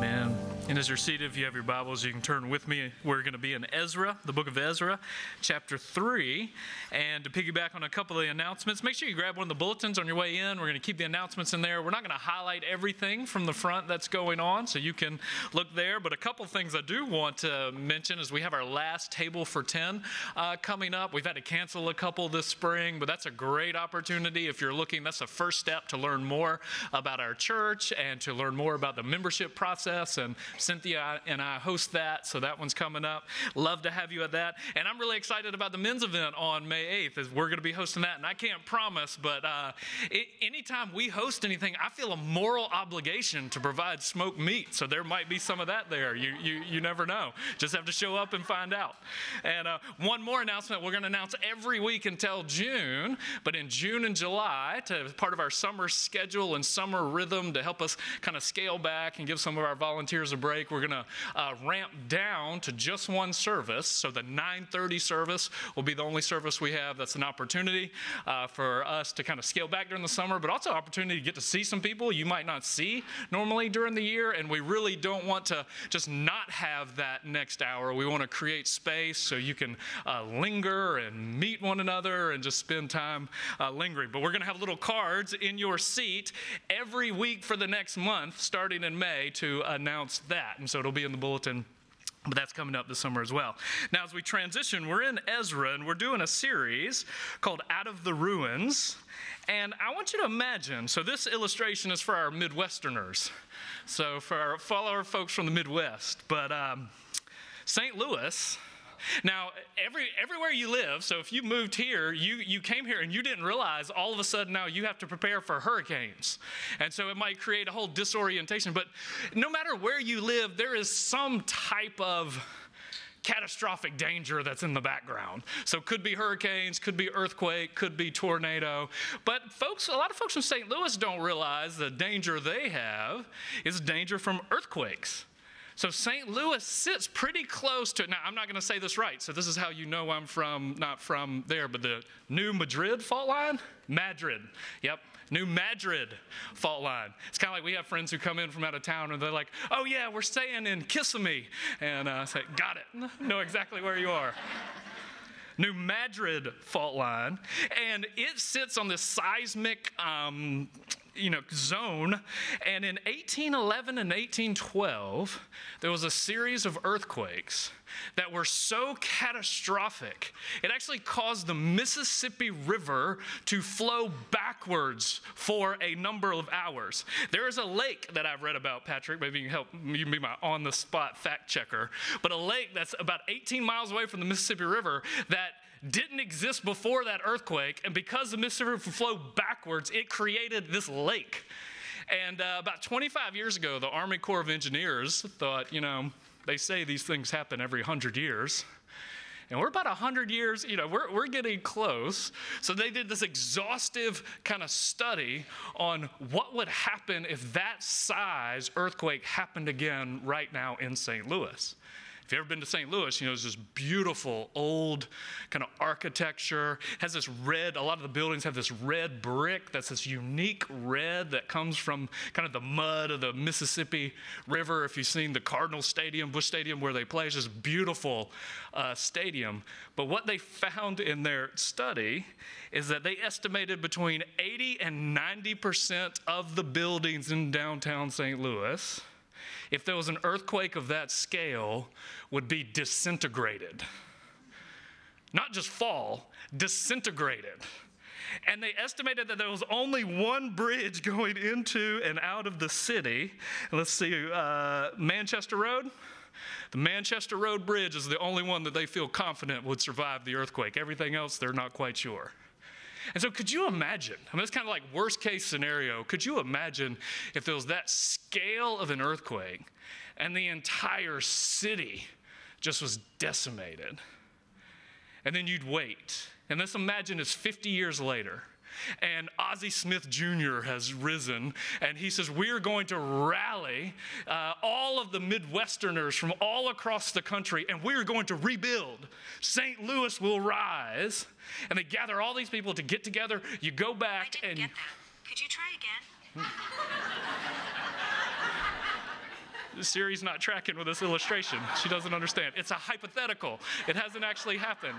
Amen. And as you're seated, if you have your Bibles, you can turn with me. We're going to be in Ezra, the book of Ezra, chapter 3. And to piggyback on a couple of the announcements, make sure you grab one of the bulletins on your way in. We're going to keep the announcements in there. We're not going to highlight everything from the front that's going on, so you can look there. But a couple things I do want to mention is we have our last table for 10 uh, coming up. We've had to cancel a couple this spring, but that's a great opportunity if you're looking. That's the first step to learn more about our church and to learn more about the membership process. And Cynthia and I host that, so that one's coming up. Love to have you at that. And I'm really excited about the men's event on May 8th, as we're going to be hosting that. And I can't promise, but uh, it, anytime we host anything, I feel a moral obligation to provide smoked meat. So there might be some of that there. You, you, you never know. Just have to show up and find out. And uh, one more announcement we're going to announce every week until June, but in June and July, to part of our summer schedule and summer rhythm to help us kind of scale back and give some of our volunteers a break break, we're going to uh, ramp down to just one service. So the 9:30 service will be the only service we have. That's an opportunity uh, for us to kind of scale back during the summer, but also opportunity to get to see some people you might not see normally during the year. And we really don't want to just not have that next hour. We want to create space so you can uh, linger and meet one another and just spend time uh, lingering. But we're going to have little cards in your seat every week for the next month, starting in May, to announce that that. And so it'll be in the bulletin. But that's coming up this summer as well. Now, as we transition, we're in Ezra and we're doing a series called Out of the Ruins. And I want you to imagine so, this illustration is for our Midwesterners. So, for our, for our folks from the Midwest. But um, St. Louis now, every, everywhere you live, so if you moved here, you, you came here and you didn't realize all of a sudden now you have to prepare for hurricanes. And so it might create a whole disorientation. But no matter where you live, there is some type of catastrophic danger that's in the background. So could be hurricanes, could be earthquake, could be tornado. But folks, a lot of folks from St. Louis don't realize the danger they have is danger from earthquakes. So St. Louis sits pretty close to, it. now I'm not going to say this right, so this is how you know I'm from, not from there, but the New Madrid fault line? Madrid. Yep. New Madrid fault line. It's kind of like we have friends who come in from out of town and they're like, oh yeah, we're staying in Kissimmee. And uh, I say, got it. Know exactly where you are. New Madrid fault line, and it sits on this seismic um, you know, zone. And in 1811 and 1812, there was a series of earthquakes that were so catastrophic, it actually caused the Mississippi River to flow backwards for a number of hours. There is a lake that I've read about, Patrick. Maybe you can help you be my on the spot fact checker. But a lake that's about 18 miles away from the Mississippi River that didn't exist before that earthquake, and because the Mississippi River flowed backwards, it created this lake. And uh, about 25 years ago, the Army Corps of Engineers thought, you know, they say these things happen every 100 years. And we're about 100 years, you know, we're, we're getting close. So they did this exhaustive kind of study on what would happen if that size earthquake happened again right now in St. Louis. If you've ever been to St. Louis, you know, there's this beautiful old kind of architecture. It has this red, a lot of the buildings have this red brick that's this unique red that comes from kind of the mud of the Mississippi River. If you've seen the Cardinal Stadium, Busch Stadium, where they play, it's this beautiful uh, stadium. But what they found in their study is that they estimated between 80 and 90% of the buildings in downtown St. Louis if there was an earthquake of that scale, would be disintegrated. Not just fall, disintegrated. And they estimated that there was only one bridge going into and out of the city. Let's see, uh, Manchester Road. The Manchester Road Bridge is the only one that they feel confident would survive the earthquake. Everything else, they're not quite sure. And so, could you imagine? I mean, it's kind of like worst case scenario. Could you imagine if there was that scale of an earthquake and the entire city just was decimated? And then you'd wait. And let's imagine it's 50 years later and Ozzie Smith Jr. has risen, and he says, We're going to rally uh, all of the Midwesterners from all across the country, and we're going to rebuild. St. Louis will rise. And they gather all these people to get together. You go back I and. Get that. Could you try again? Siri's not tracking with this illustration. She doesn't understand. It's a hypothetical, it hasn't actually happened.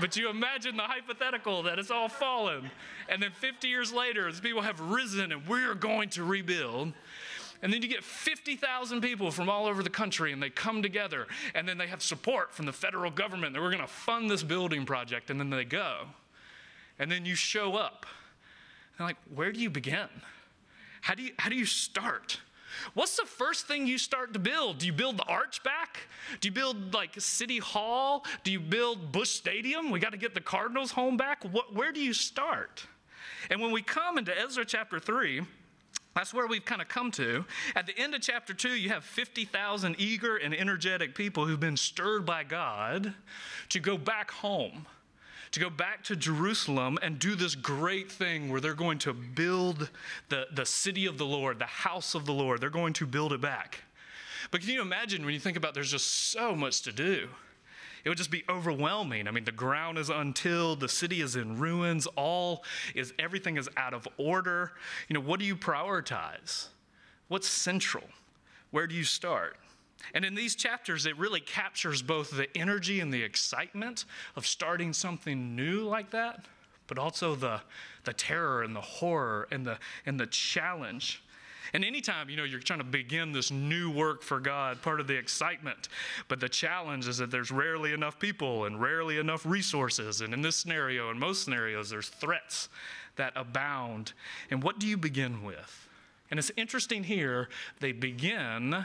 But you imagine the hypothetical that it's all fallen. And then 50 years later, as people have risen and we're going to rebuild. And then you get 50,000 people from all over the country and they come together and then they have support from the federal government that we're going to fund this building project. And then they go. And then you show up. And like, where do you begin? How do you, how do you start? What's the first thing you start to build? Do you build the arch back? Do you build like City Hall? Do you build Busch Stadium? We got to get the Cardinals home back. What, where do you start? And when we come into Ezra chapter 3, that's where we've kind of come to. At the end of chapter 2, you have 50,000 eager and energetic people who've been stirred by God to go back home to go back to Jerusalem and do this great thing where they're going to build the, the city of the Lord, the house of the Lord. They're going to build it back. But can you imagine when you think about there's just so much to do? It would just be overwhelming. I mean, the ground is untilled, the city is in ruins, all is everything is out of order. You know, what do you prioritize? What's central? Where do you start? And in these chapters, it really captures both the energy and the excitement of starting something new like that, but also the, the terror and the horror and the, and the challenge. And anytime, you know, you're trying to begin this new work for God, part of the excitement, but the challenge is that there's rarely enough people and rarely enough resources. And in this scenario, in most scenarios, there's threats that abound. And what do you begin with? And it's interesting here, they begin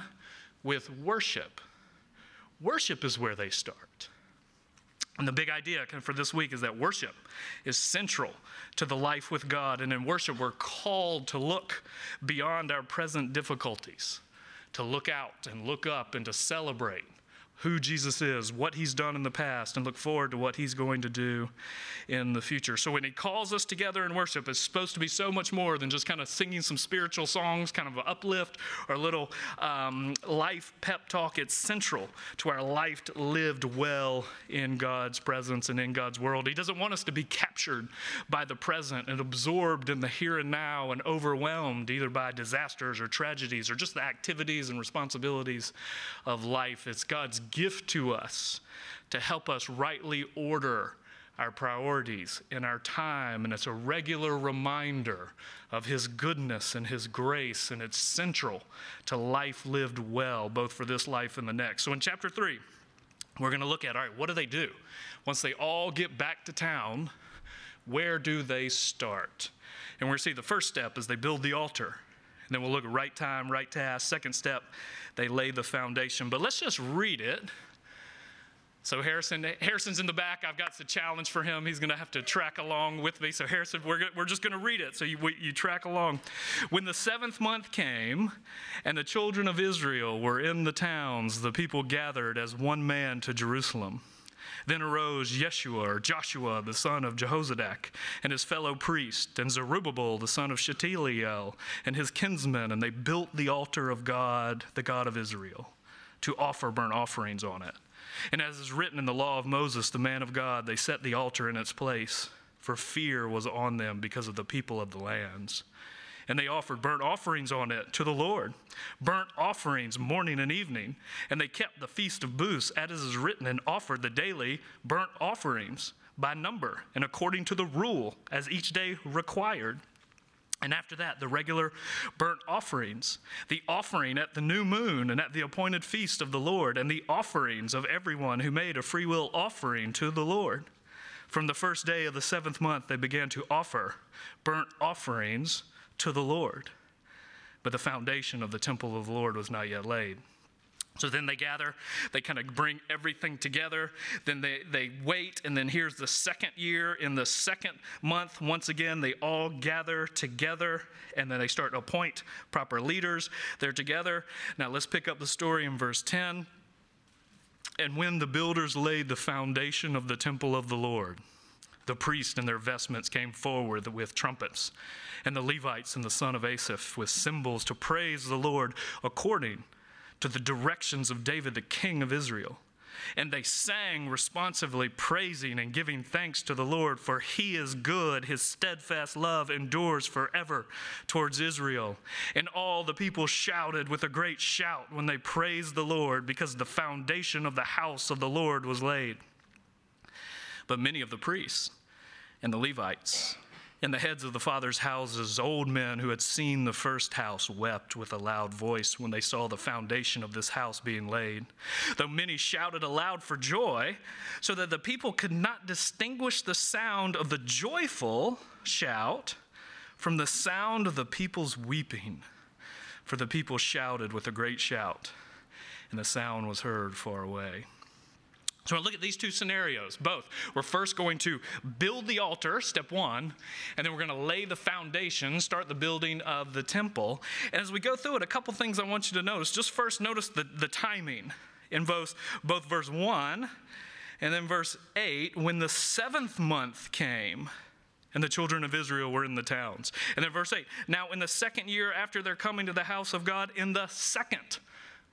with worship. Worship is where they start. And the big idea for this week is that worship is central to the life with God. And in worship, we're called to look beyond our present difficulties, to look out and look up and to celebrate who Jesus is, what he's done in the past, and look forward to what he's going to do in the future. So when he calls us together in worship, it's supposed to be so much more than just kind of singing some spiritual songs, kind of an uplift or a little um, life pep talk. It's central to our life lived well in God's presence and in God's world. He doesn't want us to be captured by the present and absorbed in the here and now and overwhelmed either by disasters or tragedies or just the activities and responsibilities of life. It's God's gift to us to help us rightly order our priorities in our time, and it's a regular reminder of His goodness and His grace, and it's central to life lived well, both for this life and the next. So, in chapter three, we're going to look at all right, what do they do? Once they all get back to town, where do they start? And we're see the first step is they build the altar. And then we'll look at right time, right task. Second step, they lay the foundation. But let's just read it. So Harrison, Harrison's in the back. I've got the challenge for him. He's going to have to track along with me. So Harrison, we're, we're just going to read it. So you, you track along. When the seventh month came, and the children of Israel were in the towns, the people gathered as one man to Jerusalem. Then arose Yeshua, or Joshua, the son of Jehozadak, and his fellow priest, and Zerubbabel, the son of Shealtiel, and his kinsmen, and they built the altar of God, the God of Israel, to offer burnt offerings on it. And as is written in the law of Moses, the man of God, they set the altar in its place, for fear was on them because of the people of the lands and they offered burnt offerings on it to the Lord, burnt offerings morning and evening. And they kept the feast of booths, as is written, and offered the daily burnt offerings by number and according to the rule as each day required. And after that, the regular burnt offerings, the offering at the new moon and at the appointed feast of the Lord, and the offerings of everyone who made a free will offering to the Lord. From the first day of the seventh month, they began to offer burnt offerings to the Lord. But the foundation of the temple of the Lord was not yet laid. So then they gather, they kind of bring everything together, then they, they wait, and then here's the second year. In the second month, once again, they all gather together, and then they start to appoint proper leaders. They're together. Now let's pick up the story in verse 10. And when the builders laid the foundation of the temple of the Lord, the priests in their vestments came forward with trumpets, and the Levites and the son of Asaph with cymbals to praise the Lord according to the directions of David, the king of Israel. And they sang responsively, praising and giving thanks to the Lord, for he is good. His steadfast love endures forever towards Israel. And all the people shouted with a great shout when they praised the Lord, because the foundation of the house of the Lord was laid. But many of the priests and the Levites, and the heads of the fathers' houses, old men who had seen the first house, wept with a loud voice when they saw the foundation of this house being laid. Though many shouted aloud for joy, so that the people could not distinguish the sound of the joyful shout from the sound of the people's weeping. For the people shouted with a great shout, and the sound was heard far away. So I look at these two scenarios, both. We're first going to build the altar, step one, and then we're going to lay the foundation, start the building of the temple. And as we go through it, a couple things I want you to notice. Just first, notice the, the timing in both, both verse one and then verse eight. When the seventh month came, and the children of Israel were in the towns. And then verse 8 Now, in the second year after their coming to the house of God, in the second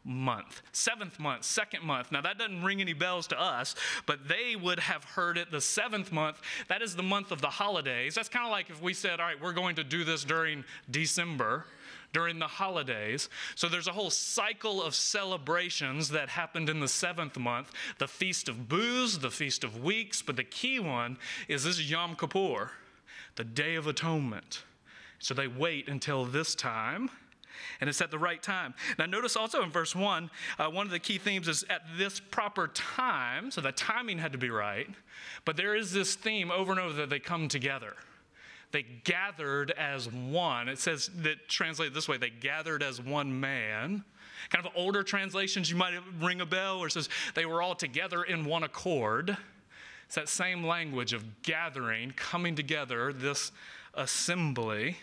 month, seventh month, second month. Now, that doesn't ring any bells to us, but they would have heard it the seventh month. That is the month of the holidays. That's kind of like if we said, all right, we're going to do this during December. During the holidays. So there's a whole cycle of celebrations that happened in the seventh month the Feast of Booths, the Feast of Weeks, but the key one is this Yom Kippur, the Day of Atonement. So they wait until this time and it's at the right time. Now, notice also in verse 1, uh, one of the key themes is at this proper time, so the timing had to be right, but there is this theme over and over that they come together. They gathered as one. It says that translated this way they gathered as one man. Kind of older translations, you might ring a bell, or it says they were all together in one accord. It's that same language of gathering, coming together, this assembly.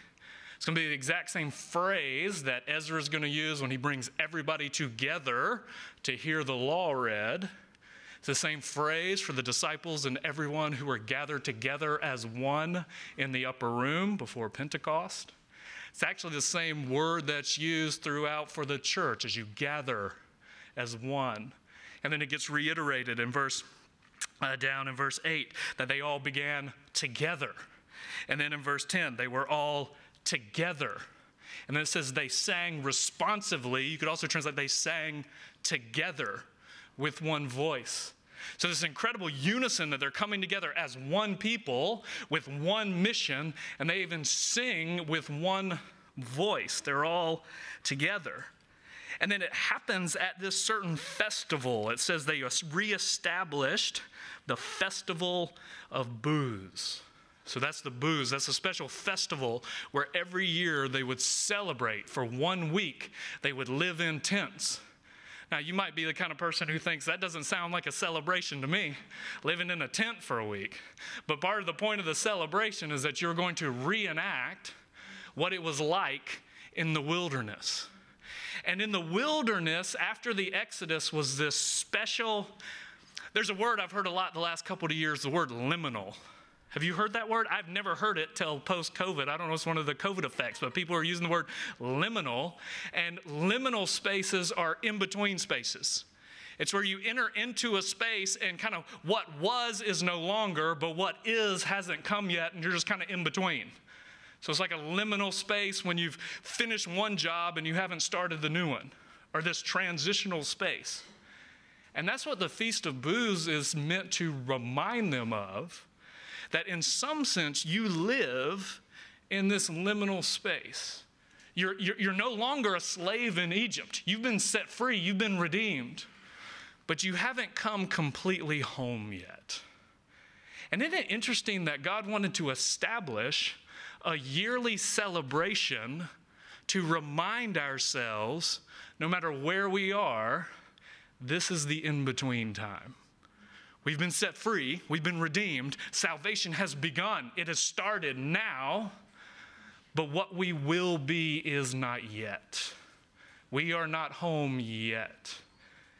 It's going to be the exact same phrase that Ezra is going to use when he brings everybody together to hear the law read. It's the same phrase for the disciples and everyone who were gathered together as one in the upper room before Pentecost. It's actually the same word that's used throughout for the church as you gather as one. And then it gets reiterated in verse uh, down in verse 8 that they all began together. And then in verse 10, they were all together. And then it says they sang responsively. You could also translate they sang together with one voice. So, this incredible unison that they're coming together as one people with one mission, and they even sing with one voice. They're all together. And then it happens at this certain festival. It says they reestablished the festival of booths. So that's the booze. That's a special festival where every year they would celebrate for one week. They would live in tents. Now, you might be the kind of person who thinks that doesn't sound like a celebration to me, living in a tent for a week. But part of the point of the celebration is that you're going to reenact what it was like in the wilderness. And in the wilderness, after the Exodus, was this special, there's a word I've heard a lot the last couple of years, the word liminal. Have you heard that word? I've never heard it till post COVID. I don't know if it's one of the COVID effects, but people are using the word liminal. And liminal spaces are in between spaces. It's where you enter into a space and kind of what was is no longer, but what is hasn't come yet, and you're just kind of in between. So it's like a liminal space when you've finished one job and you haven't started the new one, or this transitional space. And that's what the Feast of Booths is meant to remind them of that in some sense you live in this liminal space. You're, you're, you're, no longer a slave in Egypt. You've been set free, you've been redeemed, but you haven't come completely home yet. And isn't it interesting that God wanted to establish a yearly celebration to remind ourselves, no matter where we are, this is the in between time. We've been set free, we've been redeemed, salvation has begun, it has started now, but what we will be is not yet. We are not home yet.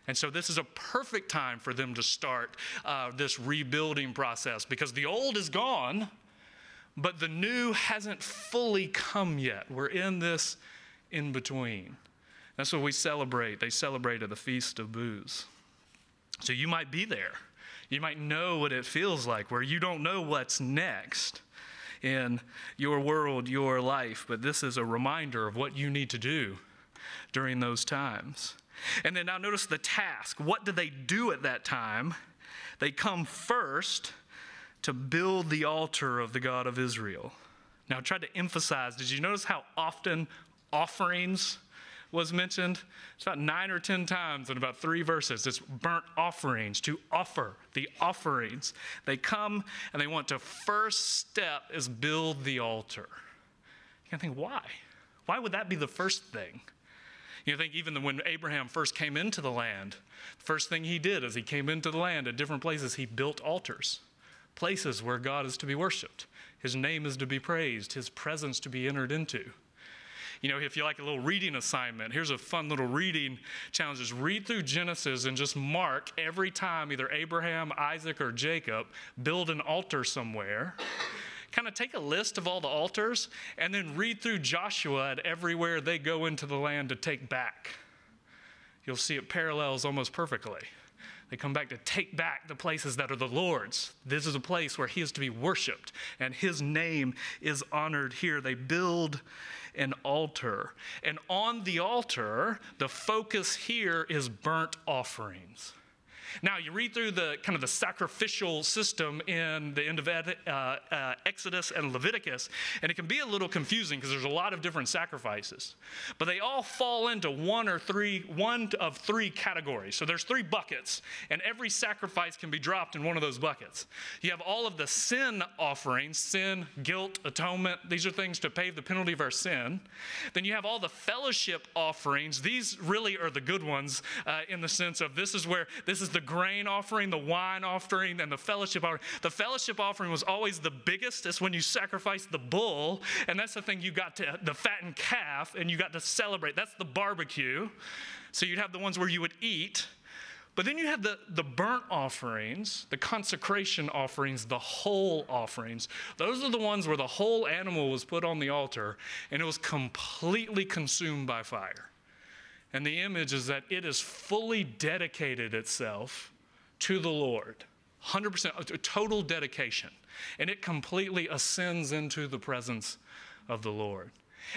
And so, this is a perfect time for them to start uh, this rebuilding process because the old is gone, but the new hasn't fully come yet. We're in this in between. That's what we celebrate. They celebrated the Feast of Booths. So you might be there. You might know what it feels like where you don't know what's next in your world, your life, but this is a reminder of what you need to do during those times. And then now notice the task. What do they do at that time? They come first to build the altar of the God of Israel. Now, I tried to emphasize, did you notice how often offerings was mentioned? It's about nine or ten times in about three verses. It's burnt offerings, to offer the offerings. They come and they want to first step is build the altar. You can think, why? Why would that be the first thing? You think even when Abraham first came into the land, the first thing he did as he came into the land at different places, he built altars, places where God is to be worshiped. His name is to be praised, his presence to be entered into. You know, if you like a little reading assignment, here's a fun little reading challenge. Just read through Genesis and just mark every time either Abraham, Isaac, or Jacob build an altar somewhere kind of take a list of all the altars and then read through Joshua at everywhere they go into the land to take back. You'll see it parallels almost perfectly. They come back to take back the places that are the Lord's. This is a place where He is to be worshiped, and His name is honored here. They build an altar. And on the altar, the focus here is burnt offerings. Now, you read through the kind of the sacrificial system in the end of uh, uh, Exodus and Leviticus, and it can be a little confusing because there's a lot of different sacrifices. But they all fall into one or three, one of three categories. So there's three buckets, and every sacrifice can be dropped in one of those buckets. You have all of the sin offerings sin, guilt, atonement. These are things to pay the penalty of our sin. Then you have all the fellowship offerings. These really are the good ones uh, in the sense of this is where this is the the grain offering, the wine offering, and the fellowship offering. The fellowship offering was always the biggest. It's when you sacrifice the bull, and that's the thing you got to, the fattened calf, and you got to celebrate. That's the barbecue. So you'd have the ones where you would eat. But then you have the, the burnt offerings, the consecration offerings, the whole offerings. Those are the ones where the whole animal was put on the altar and it was completely consumed by fire. And the image is that it is fully dedicated itself to the Lord. 100% total dedication. And it completely ascends into the presence of the Lord.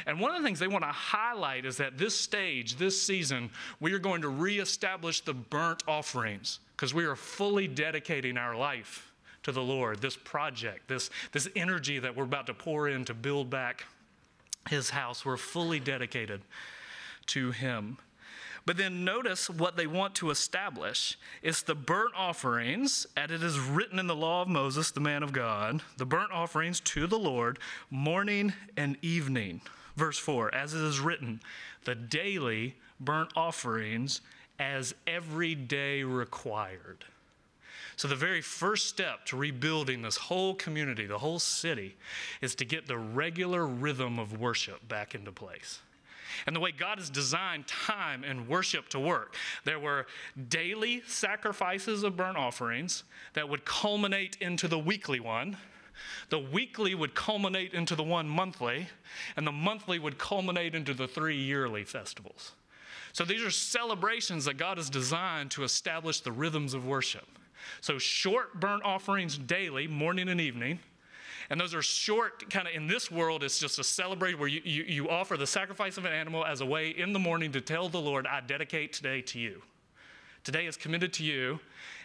And one of the things they want to highlight is that this stage, this season, we are going to reestablish the burnt offerings because we are fully dedicating our life to the Lord, this project, this, this energy that we're about to pour in to build back His house. We're fully dedicated to Him. But then notice what they want to establish. It's the burnt offerings, as it is written in the law of Moses, the man of God, the burnt offerings to the Lord, morning and evening. Verse 4 As it is written, the daily burnt offerings as every day required. So, the very first step to rebuilding this whole community, the whole city, is to get the regular rhythm of worship back into place and the way God has designed time and worship to work. There were daily sacrifices of burnt offerings that would culminate into the weekly one. The weekly would culminate into the one monthly, and the monthly would culminate into the three yearly festivals. So these are celebrations that God has designed to establish the rhythms of worship. So short burnt offerings daily, morning and evening and those are short, kind of in this world, it's just a celebration where you, you, you offer the sacrifice of an animal as a way in the morning to tell the Lord, I dedicate today to you. Today is committed to you.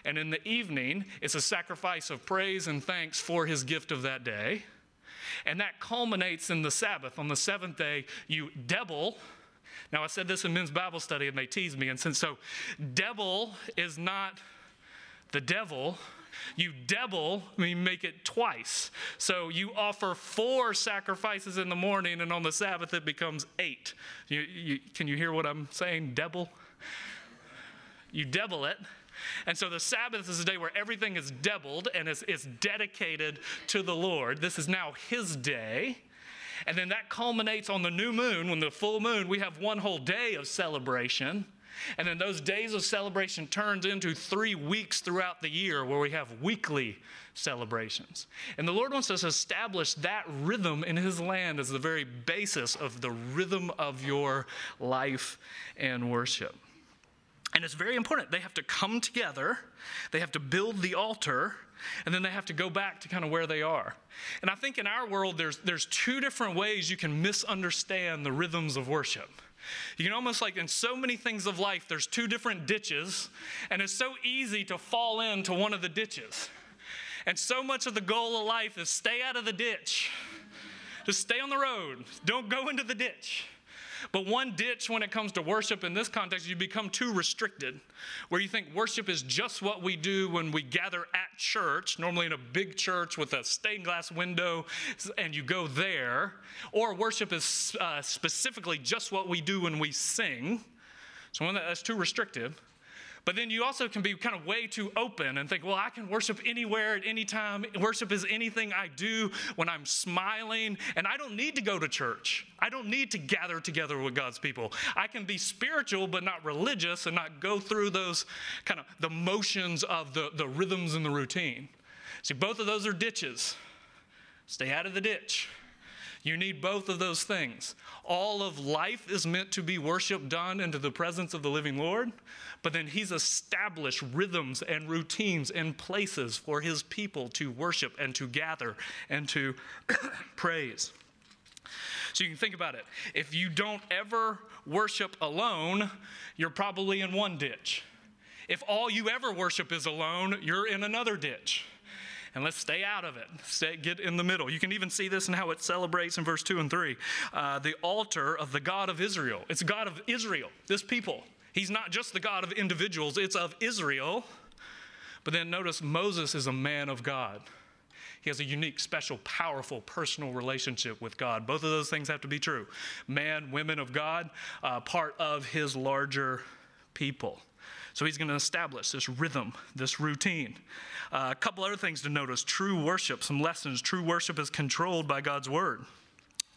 And in the evening, it's a sacrifice of praise and thanks for his gift of that day. And that culminates in the Sabbath. On the seventh day, you debble. Now, I said this in men's Bible study and they teased me. And since so, devil is not the devil, you double, I mean, make it twice. So you offer four sacrifices in the morning, and on the Sabbath it becomes eight. You, you, can you hear what I'm saying? Double? You double it. And so the Sabbath is a day where everything is doubled and is, it's dedicated to the Lord. This is now His day. And then that culminates on the new moon. When the full moon, we have one whole day of celebration. And then those days of celebration turns into three weeks throughout the year where we have weekly celebrations. And the Lord wants us to establish that rhythm in His land as the very basis of the rhythm of your life and worship. And it's very important. They have to come together, they have to build the altar, and then they have to go back to kind of where they are. And I think in our world, there's, there's two different ways you can misunderstand the rhythms of worship. You can almost like in so many things of life, there's two different ditches, and it's so easy to fall into one of the ditches. And so much of the goal of life is stay out of the ditch. Just stay on the road. Don't go into the ditch. But one ditch when it comes to worship in this context, you become too restricted, where you think worship is just what we do when we gather at church, normally in a big church with a stained glass window, and you go there, or worship is uh, specifically just what we do when we sing. So one that's too restrictive. But then you also can be kind of way too open and think, well, I can worship anywhere at any time. Worship is anything I do when I'm smiling, and I don't need to go to church. I don't need to gather together with God's people. I can be spiritual but not religious and not go through those kind of the motions of the, the rhythms and the routine. See, both of those are ditches. Stay out of the ditch. You need both of those things. All of life is meant to be worship done into the presence of the living Lord, but then he's established rhythms and routines and places for his people to worship and to gather and to praise. So you can think about it. If you don't ever worship alone, you're probably in one ditch. If all you ever worship is alone, you're in another ditch and let's stay out of it. Stay, get in the middle. You can even see this in how it celebrates in verse 2 and 3. Uh, the altar of the God of Israel. It's God of Israel, this people. He's not just the God of individuals, it's of Israel. But then notice Moses is a man of God. He has a unique, special, powerful, personal relationship with God. Both of those things have to be true. Man, women of God, uh, part of his larger people. So he's going to establish this rhythm, this routine. Uh, a couple other things to notice true worship, some lessons. True worship is controlled by God's word.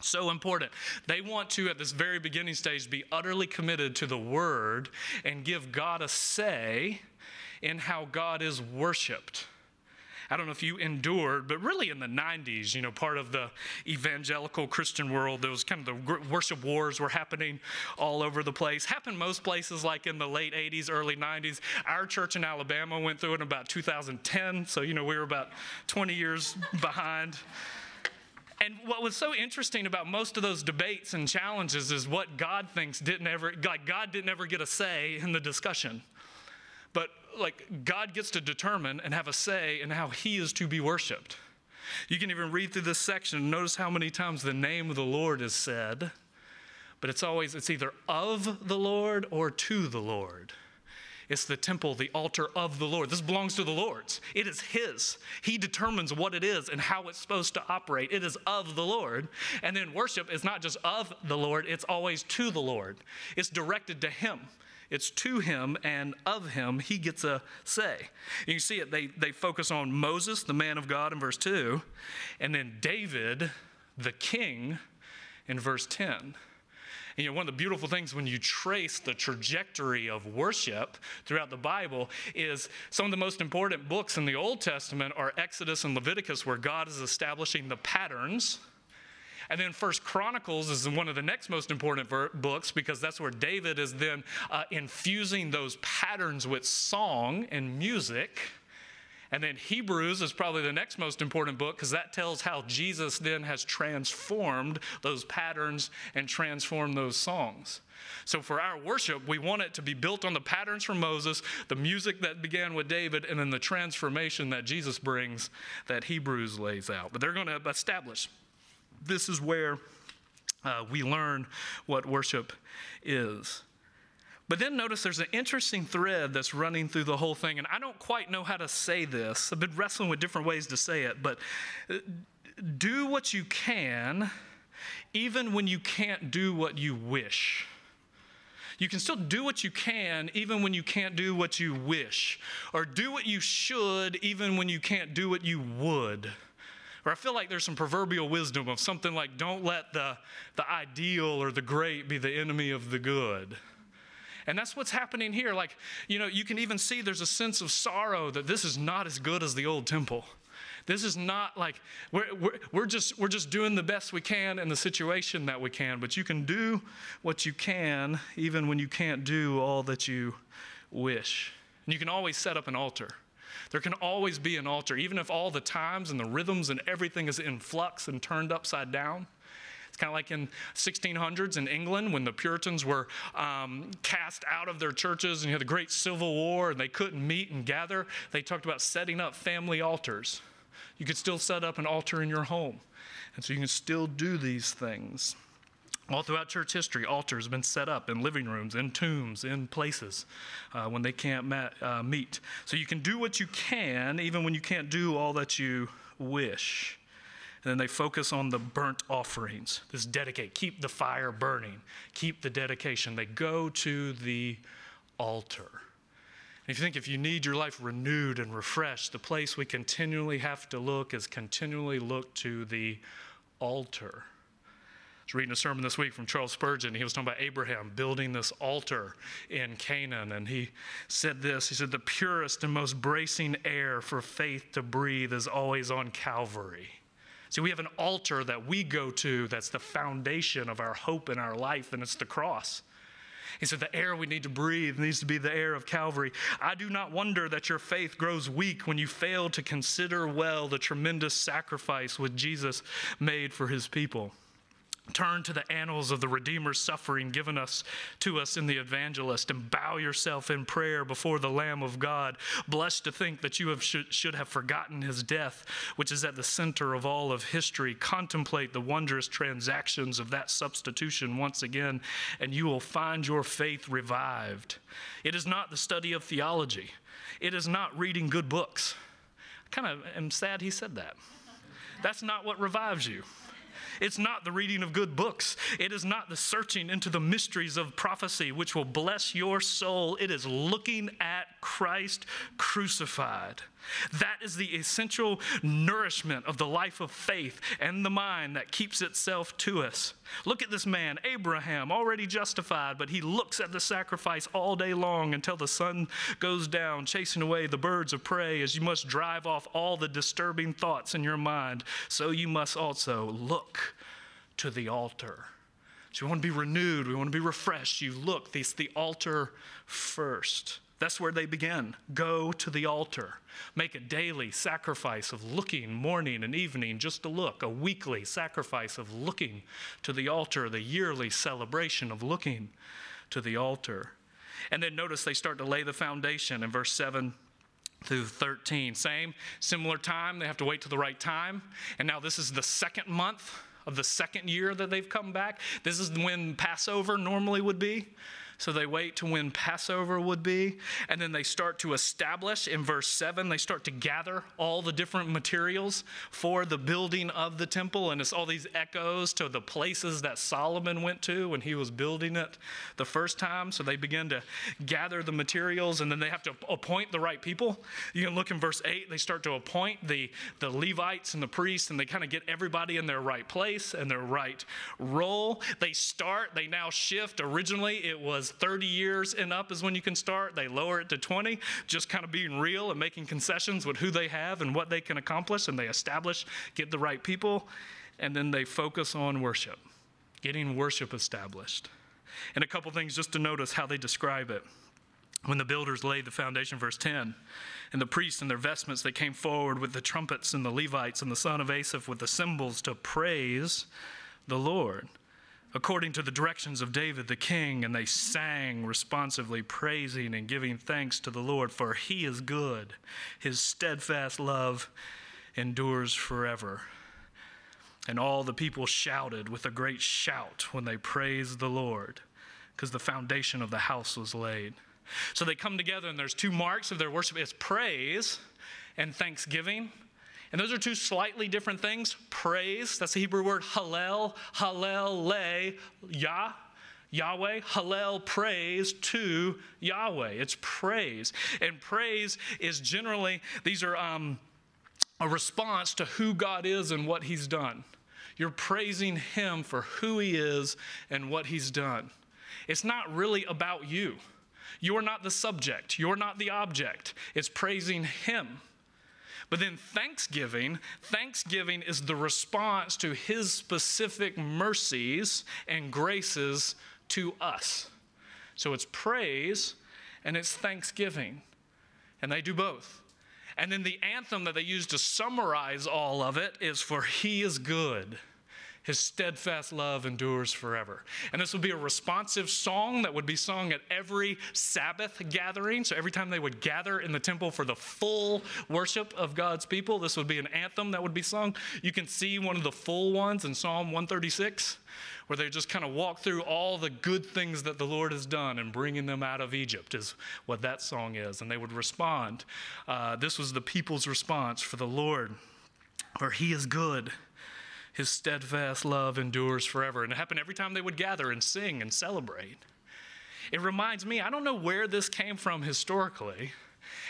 So important. They want to, at this very beginning stage, be utterly committed to the word and give God a say in how God is worshiped. I don't know if you endured, but really in the 90s, you know, part of the evangelical Christian world, there was kind of the worship wars were happening all over the place. Happened most places like in the late 80s, early 90s. Our church in Alabama went through it in about 2010, so, you know, we were about 20 years behind. And what was so interesting about most of those debates and challenges is what God thinks didn't ever, like God didn't ever get a say in the discussion. But like God gets to determine and have a say in how he is to be worshiped. You can even read through this section and notice how many times the name of the Lord is said, but it's always it's either of the Lord or to the Lord. It's the temple, the altar of the Lord. This belongs to the Lord's. It is His. He determines what it is and how it's supposed to operate. It is of the Lord. And then worship is not just of the Lord, it's always to the Lord. It's directed to Him. It's to him and of him he gets a say. You see it, they, they focus on Moses, the man of God, in verse 2, and then David, the king, in verse 10. And, you know, one of the beautiful things when you trace the trajectory of worship throughout the Bible is some of the most important books in the Old Testament are Exodus and Leviticus, where God is establishing the patterns and then First Chronicles is one of the next most important books because that's where David is then uh, infusing those patterns with song and music. And then Hebrews is probably the next most important book because that tells how Jesus then has transformed those patterns and transformed those songs. So for our worship, we want it to be built on the patterns from Moses, the music that began with David, and then the transformation that Jesus brings that Hebrews lays out. But they're going to establish this is where uh, we learn what worship is. But then notice there's an interesting thread that's running through the whole thing, and I don't quite know how to say this. I've been wrestling with different ways to say it, but uh, do what you can, even when you can't do what you wish. You can still do what you can, even when you can't do what you wish, or do what you should, even when you can't do what you would. Or I feel like there's some proverbial wisdom of something like don't let the, the ideal or the great be the enemy of the good. And that's what's happening here. Like, you know, you can even see there's a sense of sorrow that this is not as good as the old temple. This is not like we're, we're, we're, just, we're just doing the best we can in the situation that we can, but you can do what you can even when you can't do all that you wish. And you can always set up an altar. There can always be an altar, even if all the times and the rhythms and everything is in flux and turned upside down. It's kind of like in 1600s in England when the Puritans were um, cast out of their churches and you had the Great Civil War and they couldn't meet and gather. They talked about setting up family altars. You could still set up an altar in your home. And so you can still do these things. All throughout church history, altars have been set up in living rooms, in tombs, in places uh, when they can't uh, meet. So you can do what you can, even when you can't do all that you wish. And then they focus on the burnt offerings. This dedicate, keep the fire burning, keep the dedication. They go to the altar. And if you think if you need your life renewed and refreshed, the place we continually have to look is continually look to the altar. I was reading a sermon this week from Charles Spurgeon. He was talking about Abraham building this altar in Canaan. And he said this He said, The purest and most bracing air for faith to breathe is always on Calvary. See, we have an altar that we go to that's the foundation of our hope in our life, and it's the cross. He said, The air we need to breathe needs to be the air of Calvary. I do not wonder that your faith grows weak when you fail to consider well the tremendous sacrifice which Jesus made for his people. Turn to the annals of the Redeemer's suffering given us to us in the evangelist and bow yourself in prayer before the Lamb of God. Blessed to think that you have, should, should have forgotten his death, which is at the center of all of history. Contemplate the wondrous transactions of that substitution once again, and you will find your faith revived. It is not the study of theology, it is not reading good books. I kind of am sad he said that. That's not what revives you. It's not the reading of good books. It is not the searching into the mysteries of prophecy, which will bless your soul. It is looking at Christ crucified. That is the essential nourishment of the life of faith and the mind that keeps itself to us. Look at this man, Abraham, already justified, but he looks at the sacrifice all day long until the sun goes down, chasing away the birds of prey, as you must drive off all the disturbing thoughts in your mind. So you must also look to the altar. So we want to be renewed, we want to be refreshed. You look, this the altar first. That's where they begin. Go to the altar. Make a daily sacrifice of looking morning and evening just to look, a weekly sacrifice of looking to the altar, the yearly celebration of looking to the altar. And then notice they start to lay the foundation in verse 7 through 13. Same, similar time. They have to wait to the right time. And now this is the second month of the second year that they've come back. This is when Passover normally would be. So they wait to when Passover would be. And then they start to establish in verse 7, they start to gather all the different materials for the building of the temple. And it's all these echoes to the places that Solomon went to when he was building it the first time. So they begin to gather the materials and then they have to appoint the right people. You can look in verse 8, they start to appoint the, the Levites and the priests, and they kind of get everybody in their right place and their right role. They start, they now shift. Originally, it was 30 years and up is when you can start. They lower it to 20, just kind of being real and making concessions with who they have and what they can accomplish, and they establish, get the right people, and then they focus on worship, getting worship established. And a couple things just to notice how they describe it. When the builders laid the foundation, verse 10, and the priests in their vestments, they came forward with the trumpets, and the Levites and the son of Asaph with the cymbals to praise the Lord according to the directions of David the king, and they sang responsively, praising and giving thanks to the Lord, for he is good. His steadfast love endures forever. And all the people shouted with a great shout when they praised the Lord, because the foundation of the house was laid. So they come together, and there's two marks of their worship it's praise and thanksgiving. And those are two slightly different things. Praise, that's the Hebrew word hallel, hallel, yah, Yahweh, Hallel, praise to Yahweh. It's praise. And praise is generally, these are um, a response to who God is and what He's done. You're praising Him for who He is and what He's done. It's not really about you. You're not the subject, you're not the object. It's praising Him. But then thanksgiving, thanksgiving is the response to his specific mercies and graces to us. So it's praise and it's thanksgiving. And they do both. And then the anthem that they use to summarize all of it is For He is good. His steadfast love endures forever. And this would be a responsive song that would be sung at every Sabbath gathering. So every time they would gather in the temple for the full worship of God's people, this would be an anthem that would be sung. You can see one of the full ones in Psalm 136 where they just kind of walk through all the good things that the Lord has done and bringing them out of Egypt, is what that song is. And they would respond. Uh, this was the people's response for the Lord, for He is good. His steadfast love endures forever. And it happened every time they would gather and sing and celebrate. It reminds me, I don't know where this came from historically,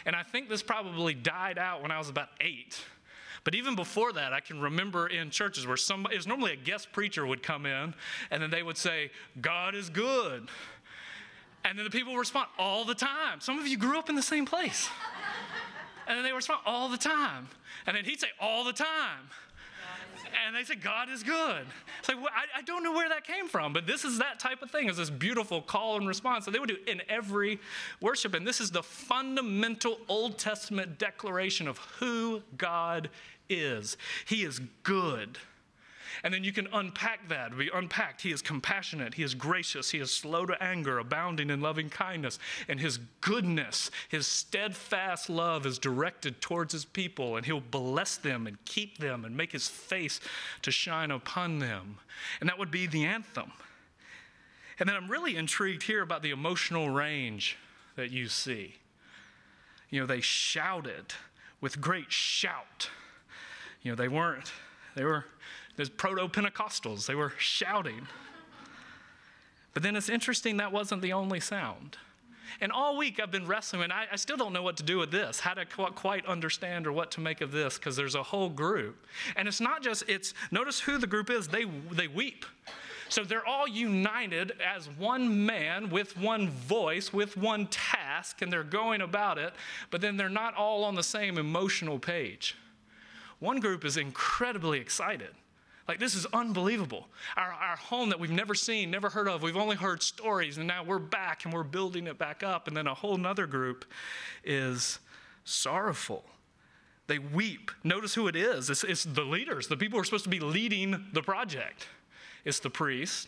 and I think this probably died out when I was about eight. But even before that, I can remember in churches where somebody, it was normally a guest preacher would come in, and then they would say, God is good. And then the people would respond all the time. Some of you grew up in the same place. And then they would respond all the time. And then he'd say, all the time and they say God is good. It's like, well, I, I, don't know where that came from, but this is that type of thing. Is this beautiful call and response that they would do in every worship, and this is the fundamental Old Testament declaration of who God is. He is good. And then you can unpack that. Be unpacked. He is compassionate. He is gracious. He is slow to anger, abounding in loving kindness. And his goodness, his steadfast love is directed towards his people. And he'll bless them and keep them and make his face to shine upon them. And that would be the anthem. And then I'm really intrigued here about the emotional range that you see. You know, they shouted with great shout. You know, they weren't, they were there's proto Pentecostals, they were shouting. But then it's interesting that wasn't the only sound. And all week I've been wrestling, and I, I, still don't know what to do with this, how to quite understand or what to make of this, because there's a whole group. And it's not just, it's, notice who the group is, they, they weep. So they're all united as one man with one voice, with one task, and they're going about it, but then they're not all on the same emotional page. One group is incredibly excited. Like, this is unbelievable. Our, our home that we've never seen, never heard of, we've only heard stories, and now we're back and we're building it back up. And then a whole nother group is sorrowful. They weep. Notice who it is it's, it's the leaders, the people who are supposed to be leading the project. It's the priests,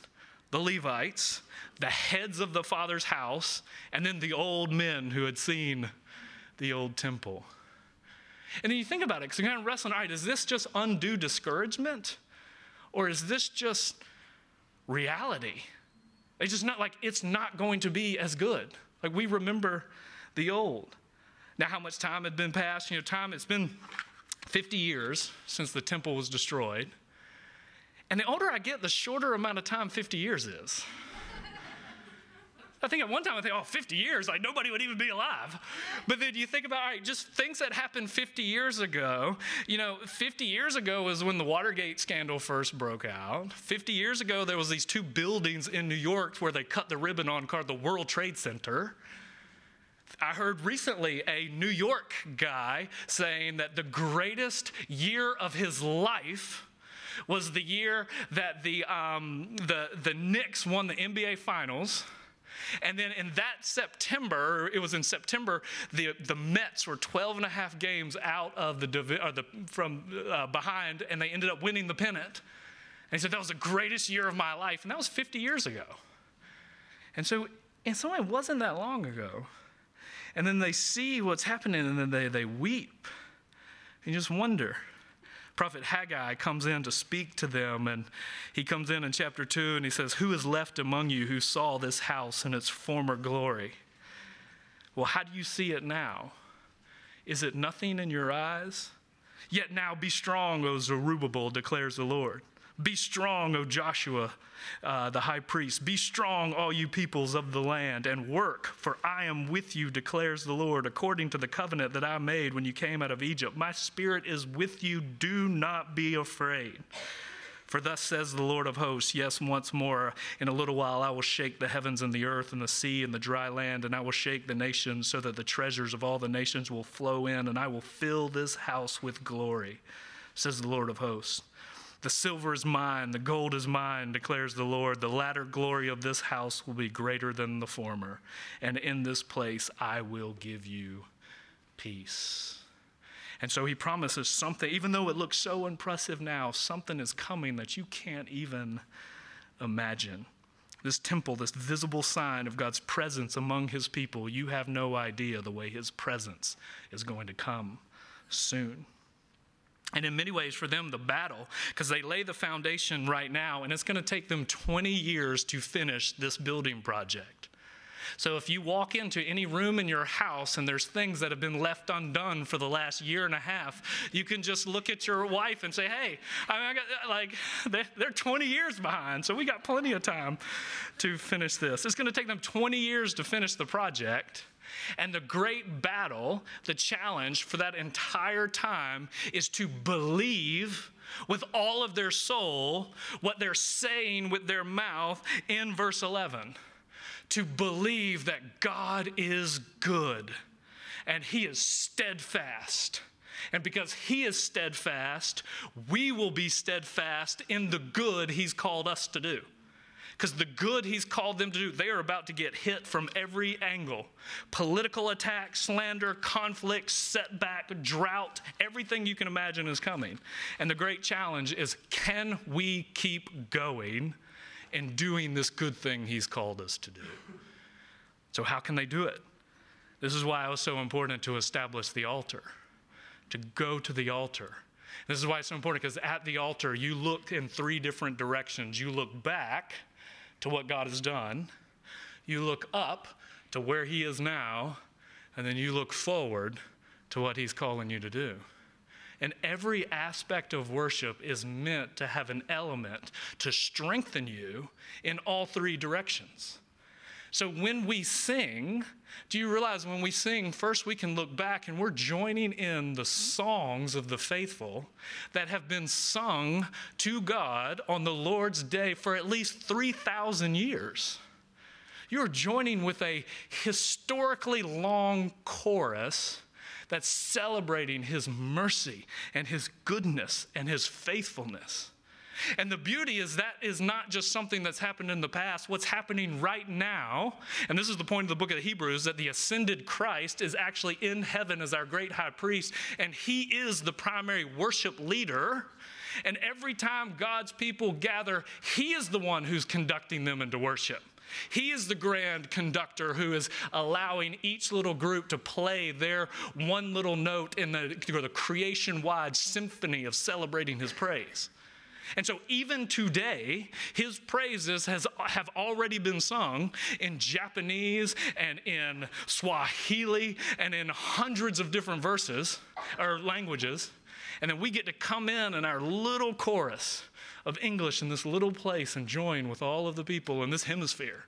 the Levites, the heads of the Father's house, and then the old men who had seen the old temple. And then you think about it, because you're kind of wrestling, all right, is this just undue discouragement? Or is this just reality? It's just not like it's not going to be as good. Like we remember the old. Now, how much time had been passed? You know, time, it's been 50 years since the temple was destroyed. And the older I get, the shorter amount of time 50 years is. I think at one time I think, oh, 50 years, like nobody would even be alive. But then you think about, all right, just things that happened 50 years ago. You know, 50 years ago was when the Watergate scandal first broke out. 50 years ago, there was these two buildings in New York where they cut the ribbon on called the World Trade Center. I heard recently a New York guy saying that the greatest year of his life was the year that the, um, the, the Knicks won the NBA Finals and then in that September, it was in September, the, the Mets were 12 and a half games out of the, the from uh, behind, and they ended up winning the pennant. And he said, That was the greatest year of my life. And that was 50 years ago. And so, in some way, it wasn't that long ago. And then they see what's happening, and then they, they weep. And just wonder prophet Haggai comes in to speak to them, and he comes in in chapter 2 and he says, Who is left among you who saw this house in its former glory? Well, how do you see it now? Is it nothing in your eyes? Yet now be strong, O Zerubbabel, declares the Lord. Be strong, O Joshua, uh, the high priest. Be strong, all you peoples of the land, and work, for I am with you, declares the Lord, according to the covenant that I made when you came out of Egypt. My spirit is with you. Do not be afraid. For thus says the Lord of hosts, yes, once more, in a little while I will shake the heavens and the earth and the sea and the dry land, and I will shake the nations so that the treasures of all the nations will flow in, and I will fill this house with glory, says the Lord of hosts. The silver is mine, the gold is mine, declares the Lord. The latter glory of this house will be greater than the former. And in this place I will give you peace. And so he promises something, even though it looks so impressive now, something is coming that you can't even imagine. This temple, this visible sign of God's presence among his people, you have no idea the way his presence is going to come soon. And in many ways, for them, the battle, because they lay the foundation right now, and it's going to take them 20 years to finish this building project. So if you walk into any room in your house and there's things that have been left undone for the last year and a half, you can just look at your wife and say, "Hey, I, mean, I got uh, like they're 20 years behind, so we got plenty of time to finish this." It's going to take them 20 years to finish the project. And the great battle, the challenge for that entire time is to believe with all of their soul what they're saying with their mouth in verse 11 to believe that God is good and He is steadfast. And because He is steadfast, we will be steadfast in the good He's called us to do. Because the good He's called them to do, they are about to get hit from every angle political attack, slander, conflict, setback, drought, everything you can imagine is coming. And the great challenge is can we keep going and doing this good thing He's called us to do. So, how can they do it? This is why it was so important to establish the altar, to go to the altar. This is why it's so important because at the altar, you look in three different directions. You look back to what God has done, you look up to where He is now, and then you look forward to what He's calling you to do. And every aspect of worship is meant to have an element to strengthen you in all three directions. So when we sing, do you realize when we sing, first we can look back and we're joining in the songs of the faithful that have been sung to God on the Lord's day for at least 3,000 years. You're joining with a historically long chorus that's celebrating his mercy and his goodness and his faithfulness. And the beauty is that is not just something that's happened in the past. What's happening right now, and this is the point of the book of Hebrews, that the ascended Christ is actually in heaven as our great high priest, and he is the primary worship leader. And every time God's people gather, he is the one who's conducting them into worship. He is the grand conductor who is allowing each little group to play their one little note in the, the creation wide symphony of celebrating his praise. And so, even today, his praises has, have already been sung in Japanese and in Swahili and in hundreds of different verses or languages. And then we get to come in in our little chorus of English in this little place and join with all of the people in this hemisphere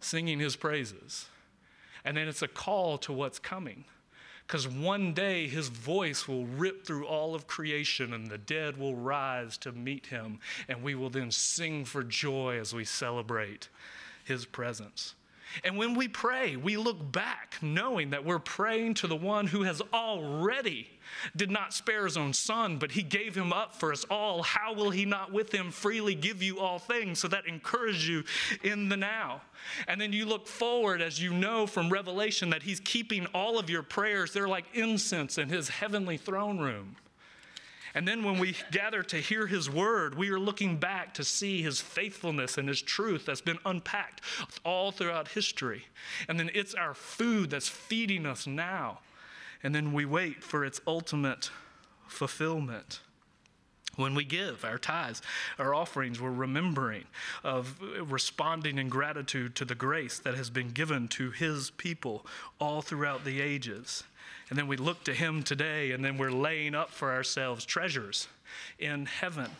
singing his praises. And then it's a call to what's coming. Because one day his voice will rip through all of creation and the dead will rise to meet him, and we will then sing for joy as we celebrate his presence. And when we pray, we look back knowing that we're praying to the one who has already did not spare his own son, but he gave him up for us all. How will he not with him freely give you all things? So that encourages you in the now. And then you look forward as you know from Revelation that he's keeping all of your prayers. They're like incense in his heavenly throne room. And then when we gather to hear his word, we are looking back to see his faithfulness and his truth that's been unpacked all throughout history. And then it's our food that's feeding us now. And then we wait for its ultimate fulfillment. When we give our tithes, our offerings, we're remembering of responding in gratitude to the grace that has been given to his people all throughout the ages. And then we look to Him today, and then we're laying up for ourselves treasures in heaven.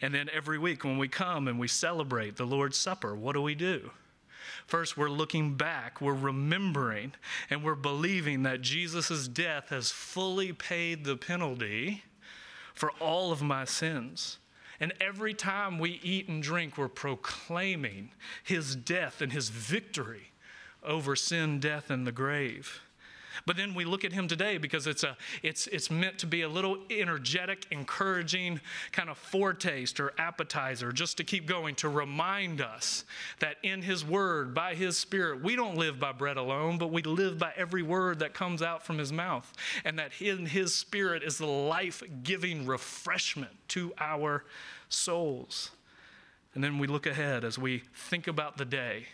And then every week when we come and we celebrate the Lord's Supper, what do we do? First, we're looking back, we're remembering, and we're believing that Jesus' death has fully paid the penalty for all of my sins. And every time we eat and drink, we're proclaiming his death and his victory over sin, death, and the grave. But then we look at him today because it's, a, it's, it's meant to be a little energetic, encouraging kind of foretaste or appetizer just to keep going, to remind us that in his word, by his spirit, we don't live by bread alone, but we live by every word that comes out from his mouth. And that in his spirit is the life giving refreshment to our souls. And then we look ahead as we think about the day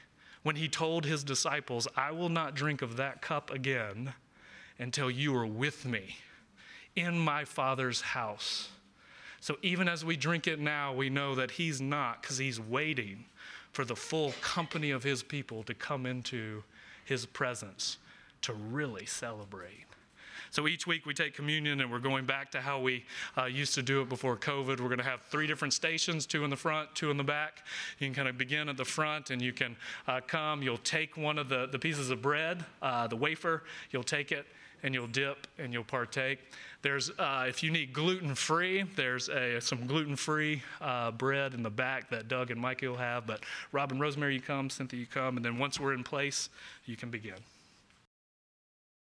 when he told his disciples, I will not drink of that cup again until you are with me in my Father's house. So even as we drink it now, we know that he's not because he's waiting for the full company of his people to come into his presence to really celebrate. So each week we take communion and we're going back to how we uh, used to do it before COVID. We're going to have three different stations two in the front, two in the back. You can kind of begin at the front and you can uh, come. You'll take one of the, the pieces of bread, uh, the wafer, you'll take it and you'll dip and you'll partake. There's, uh, if you need gluten free, there's a, some gluten free uh, bread in the back that Doug and Mikey will have. But Rob and Rosemary, you come, Cynthia, you come, and then once we're in place, you can begin.